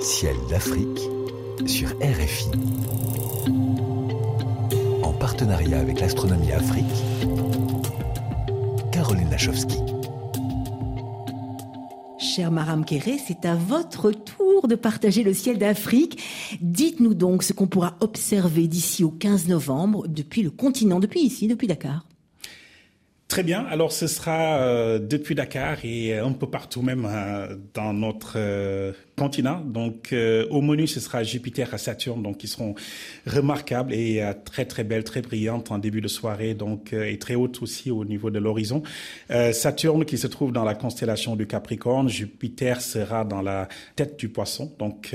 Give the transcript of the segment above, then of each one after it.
Ciel d'Afrique sur RFI. En partenariat avec l'Astronomie Afrique, Caroline Lachowski. Cher Maram Kéré, c'est à votre tour de partager le ciel d'Afrique. Dites-nous donc ce qu'on pourra observer d'ici au 15 novembre depuis le continent, depuis ici, depuis Dakar. Très bien. Alors, ce sera euh, depuis Dakar et un peu partout même euh, dans notre euh, continent. Donc, au menu, ce sera Jupiter et Saturne, donc qui seront remarquables et très très belles, très brillantes en début de soirée, donc et très hautes aussi au niveau de l'horizon. Saturne qui se trouve dans la constellation du Capricorne, Jupiter sera dans la tête du Poisson, donc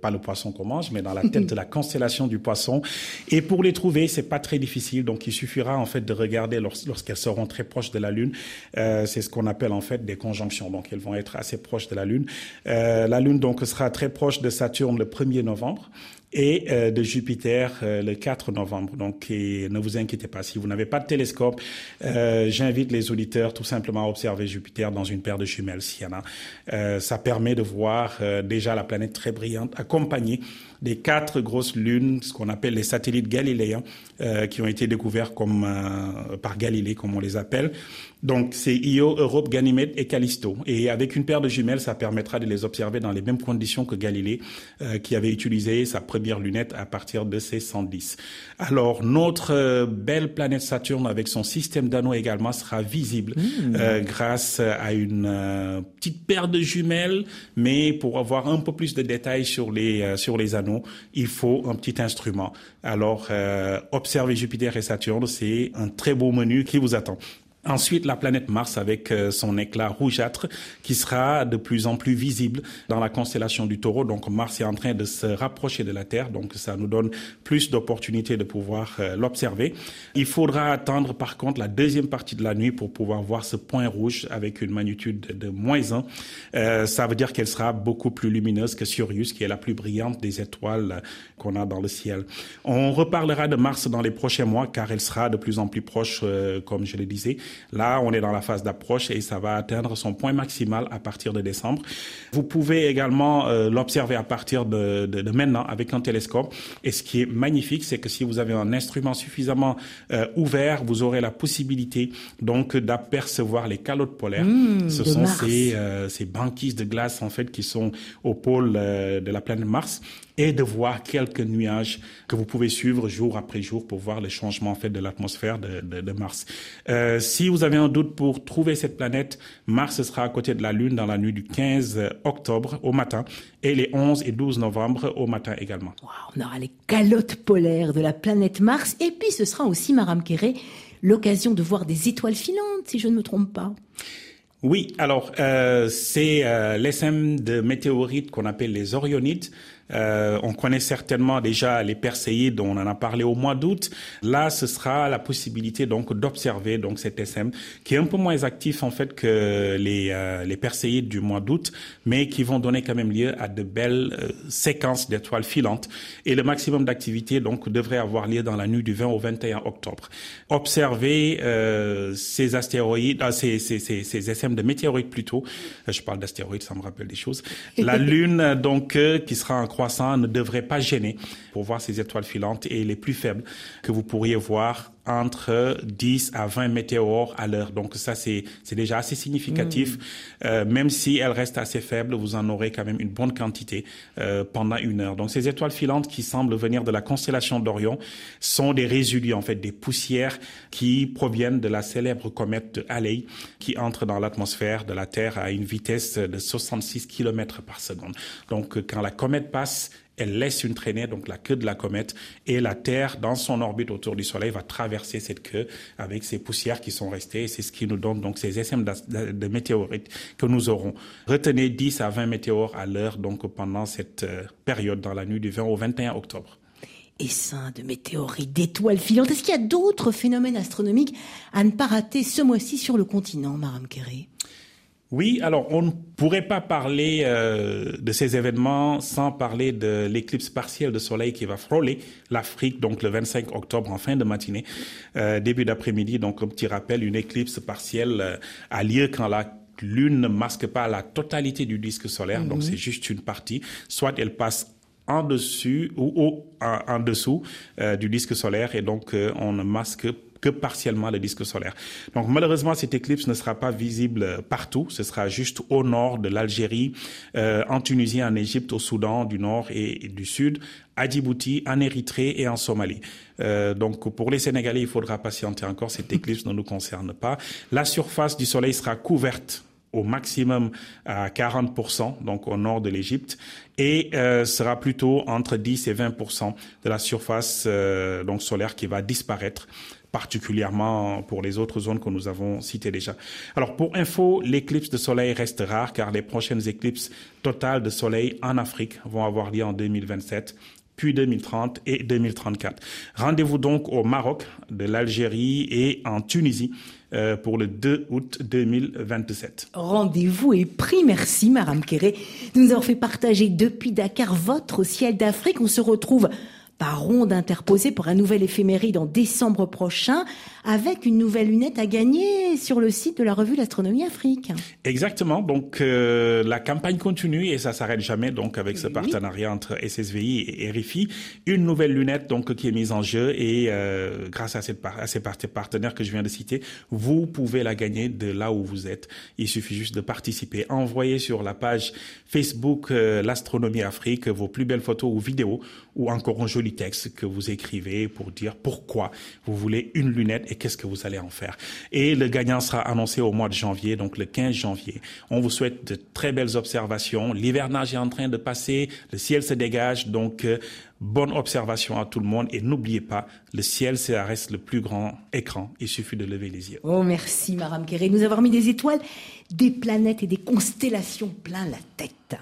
pas le Poisson qu'on mange, mais dans la tête de la constellation du Poisson. Et pour les trouver, c'est pas très difficile. Donc, il suffira en fait de regarder lorsqu'elles seront très proches de la Lune. Euh, c'est ce qu'on appelle en fait des conjonctions. Donc, elles vont être assez proches de la Lune. Euh, la Lune donc sera très proche de Saturne le 1er novembre et euh, de Jupiter le 4 novembre. Donc, ne vous inquiétez pas, si vous n'avez pas de télescope, j'invite les auditeurs tout simplement à observer Jupiter dans une paire de jumelles s'il y en a. ça permet de voir déjà la planète très brillante, accompagnée des quatre grosses lunes, ce qu'on appelle les satellites galiléens, qui ont été découverts comme par Galilée, comme on les appelle. Donc, c'est Io, Europe, Ganymède et Callisto. Et avec une paire de jumelles, ça permettra de les observer dans les mêmes conditions que Galilée, qui avait utilisé sa première lunettes à partir de ces 110. Alors, notre euh, belle planète Saturne avec son système d'anneaux également sera visible mmh. euh, grâce à une euh, petite paire de jumelles, mais pour avoir un peu plus de détails sur les, sur les anneaux, il faut un petit instrument. Alors, observer Jupiter et Saturne, c'est un très beau menu qui vous attend. Ensuite, la planète Mars avec euh, son éclat rougeâtre qui sera de plus en plus visible dans la constellation du taureau. Donc Mars est en train de se rapprocher de la Terre, donc ça nous donne plus d'opportunités de pouvoir euh, l'observer. Il faudra attendre par contre la deuxième partie de la nuit pour pouvoir voir ce point rouge avec une magnitude de moins 1. Euh, ça veut dire qu'elle sera beaucoup plus lumineuse que Sirius, qui est la plus brillante des étoiles qu'on a dans le ciel. On reparlera de Mars dans les prochains mois car elle sera de plus en plus proche, comme je le disais. Là, on est dans la phase d'approche et ça va atteindre son point maximal à partir de décembre. Vous pouvez également euh, l'observer à partir de, de, de, maintenant avec un télescope. Et ce qui est magnifique, c'est que si vous avez un instrument suffisamment euh, ouvert, vous aurez la possibilité donc d'apercevoir les calottes polaires. Mmh, Ce sont ces, euh, ces banquises de glace en fait qui sont au pôle de la planète Mars et de voir quelques nuages que vous pouvez suivre jour après jour pour voir les changements en fait de l'atmosphère de, de, de, Mars. Euh, si vous avez un doute pour trouver cette planète, Mars sera à côté de la Lune dans la nuit du 15 octobre au matin et les 11 et 12 novembre au matin également. Wow, on aura les calottes polaires de la planète Mars et puis ce sera aussi, Maram Kéré, l'occasion de voir des étoiles filantes, si je ne me trompe pas. Oui, alors euh, c'est euh, de météorites qu'on appelle les Orionides. Euh, on connaît certainement déjà les Perséides, dont on en a parlé au mois d'août. Là, ce sera la possibilité donc d'observer donc cet SM qui est un peu moins actif en fait que les euh, les Perséides du mois d'août, mais qui vont donner quand même lieu à de belles euh, séquences d'étoiles filantes. Et le maximum d'activité donc devrait avoir lieu dans la nuit du 20 au 21 octobre. Observer euh, ces astéroïdes, ah, ces, ces, ces, ces SM de météorites plutôt. Je parle d'astéroïdes, ça me rappelle des choses. La Lune donc qui sera en croissant ne devrait pas gêner pour voir ces étoiles filantes et les plus faibles que vous pourriez voir entre 10 à 20 météores à l'heure. Donc ça, c'est déjà assez significatif. Mmh. Euh, même si elles restent assez faibles, vous en aurez quand même une bonne quantité euh, pendant une heure. Donc ces étoiles filantes qui semblent venir de la constellation d'Orion sont des résidus, en fait, des poussières qui proviennent de la célèbre comète de Halley qui entre dans l'atmosphère de la Terre à une vitesse de 66 km par seconde. Donc quand la comète passe, elle laisse une traînée, donc la queue de la comète, et la Terre, dans son orbite autour du Soleil, va traverser cette queue avec ces poussières qui sont restées. C'est ce qui nous donne donc ces SM de, météorites que nous aurons. Retenez 10 à 20 météores à l'heure, donc pendant cette euh, période, dans la nuit du 20 au 21 octobre essaim de météorites, d'étoiles filantes. Est-ce qu'il y a d'autres phénomènes astronomiques à ne pas rater ce mois-ci sur le continent, Maram Kerry oui, alors on ne pourrait pas parler euh, de ces événements sans parler de l'éclipse partielle de soleil qui va frôler l'Afrique, donc le 25 octobre en fin de matinée, euh, début d'après-midi. Donc, un petit rappel, une éclipse partielle euh, a lieu quand la lune ne masque pas la totalité du disque solaire, donc c'est juste une partie. Soit elle passe en dessus ou en, dessous euh, du disque solaire et donc euh, on ne masque partiellement le disque solaire. Donc malheureusement, cette éclipse ne sera pas visible partout. Ce sera juste au nord de l'Algérie, euh, en Tunisie, en Égypte, au Soudan du Nord et, du Sud, à Djibouti, en Érythrée et en Somalie. Euh, donc pour les Sénégalais, il faudra patienter encore. Cette éclipse ne nous concerne pas. La surface du Soleil sera couverte au maximum à 40%, donc au nord de l'Égypte, et euh, sera plutôt entre 10 et 20% de la surface euh, donc solaire qui va disparaître particulièrement pour les autres zones que nous avons citées déjà. Alors pour info, l'éclipse de soleil reste rare car les prochaines éclipses totales de soleil en Afrique vont avoir lieu en 2027 puis 2030 et 2034. Rendez-vous donc au Maroc, de l'Algérie et en Tunisie euh, pour le 2 août 2027. Rendez-vous et prix. Merci, Maram Kéré, de nous avoir fait partager depuis Dakar votre ciel d'Afrique. On se retrouve par ronde interposée pour un nouvel éphéméride en décembre prochain, avec une nouvelle lunette à gagner sur le site de la revue L'Astronomie Afrique. Exactement. Donc euh, la campagne continue et ça s'arrête jamais. Donc avec ce partenariat entre SSVI et RFI, une nouvelle lunette donc qui est mise en jeu et euh, grâce à, cette, à ces partenaires que je viens de citer, vous pouvez la gagner de là où vous êtes. Il suffit juste de participer. Envoyez sur la page Facebook euh, L'Astronomie Afrique vos plus belles photos ou vidéos ou encore un joli texte que vous écrivez pour dire pourquoi vous voulez une lunette et qu'est-ce que vous allez en faire. Et le gagnant sera annoncé au mois de janvier, donc le 15 janvier. On vous souhaite de très belles observations. L'hivernage est en train de passer, le ciel se dégage, donc euh, bonne observation à tout le monde et n'oubliez pas, le ciel, ça reste le plus grand écran. Il suffit de lever les yeux. Oh, merci, Madame Kéré, nous avoir mis des étoiles, des planètes et des constellations plein la tête.